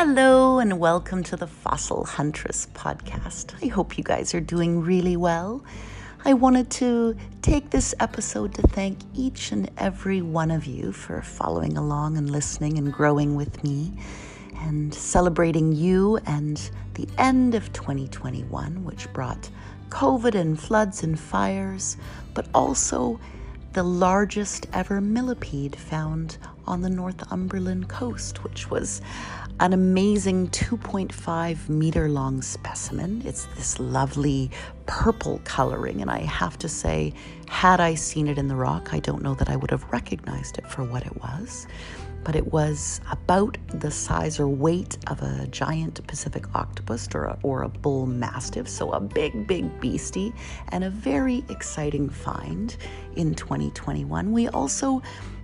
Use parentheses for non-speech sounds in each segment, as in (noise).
Hello, and welcome to the Fossil Huntress podcast. I hope you guys are doing really well. I wanted to take this episode to thank each and every one of you for following along and listening and growing with me and celebrating you and the end of 2021, which brought COVID and floods and fires, but also the largest ever millipede found on the Northumberland coast, which was an amazing 2.5 meter long specimen. It's this lovely purple coloring, and I have to say, had I seen it in the rock, I don't know that I would have recognized it for what it was but it was about the size or weight of a giant Pacific octopus or a, or a bull mastiff, so a big, big beastie, and a very exciting find in 2021. We also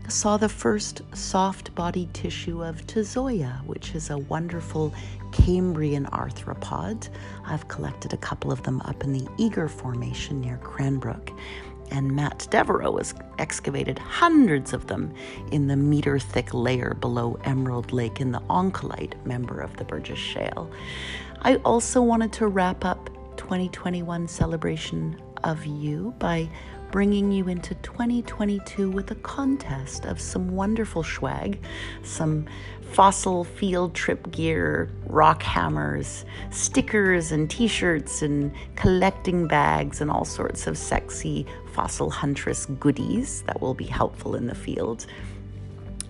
saw the first soft bodied tissue of Tuzoia, which is a wonderful Cambrian arthropod. I've collected a couple of them up in the Eager Formation near Cranbrook and Matt Devereaux has excavated hundreds of them in the meter thick layer below Emerald Lake in the Oncolite member of the Burgess Shale. I also wanted to wrap up 2021 celebration of you by bringing you into 2022 with a contest of some wonderful swag, some fossil field trip gear, rock hammers, stickers and t shirts, and collecting bags, and all sorts of sexy fossil huntress goodies that will be helpful in the field.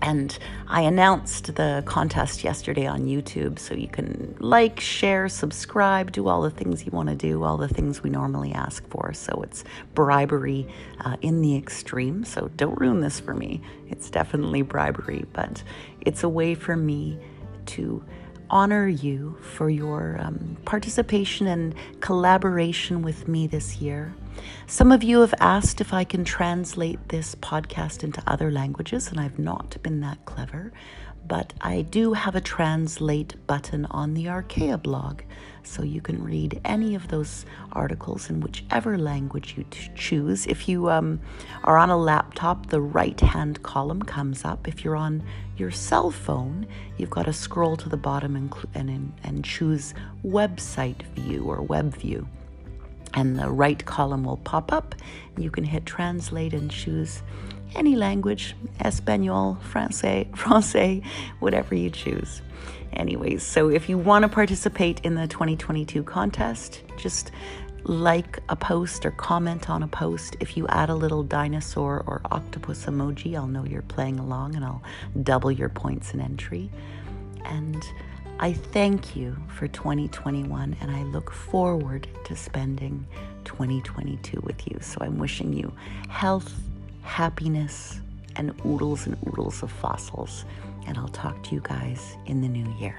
And I announced the contest yesterday on YouTube, so you can like, share, subscribe, do all the things you want to do, all the things we normally ask for. So it's bribery uh, in the extreme. So don't ruin this for me. It's definitely bribery, but it's a way for me to honor you for your um, participation and collaboration with me this year. Some of you have asked if I can translate this podcast into other languages, and I've not been that clever, but I do have a translate button on the Archaea blog, so you can read any of those articles in whichever language you choose. If you um, are on a laptop, the right hand column comes up. If you're on your cell phone, you've got to scroll to the bottom and, and, and choose website view or web view and the right column will pop up. You can hit translate and choose any language Espanol, Francais, (laughs) Francais, whatever you choose. Anyways, so if you want to participate in the 2022 contest, just like a post or comment on a post. If you add a little dinosaur or octopus emoji, I'll know you're playing along and I'll double your points in entry. And I thank you for 2021 and I look forward to spending 2022 with you. So I'm wishing you health, happiness, and oodles and oodles of fossils. And I'll talk to you guys in the new year.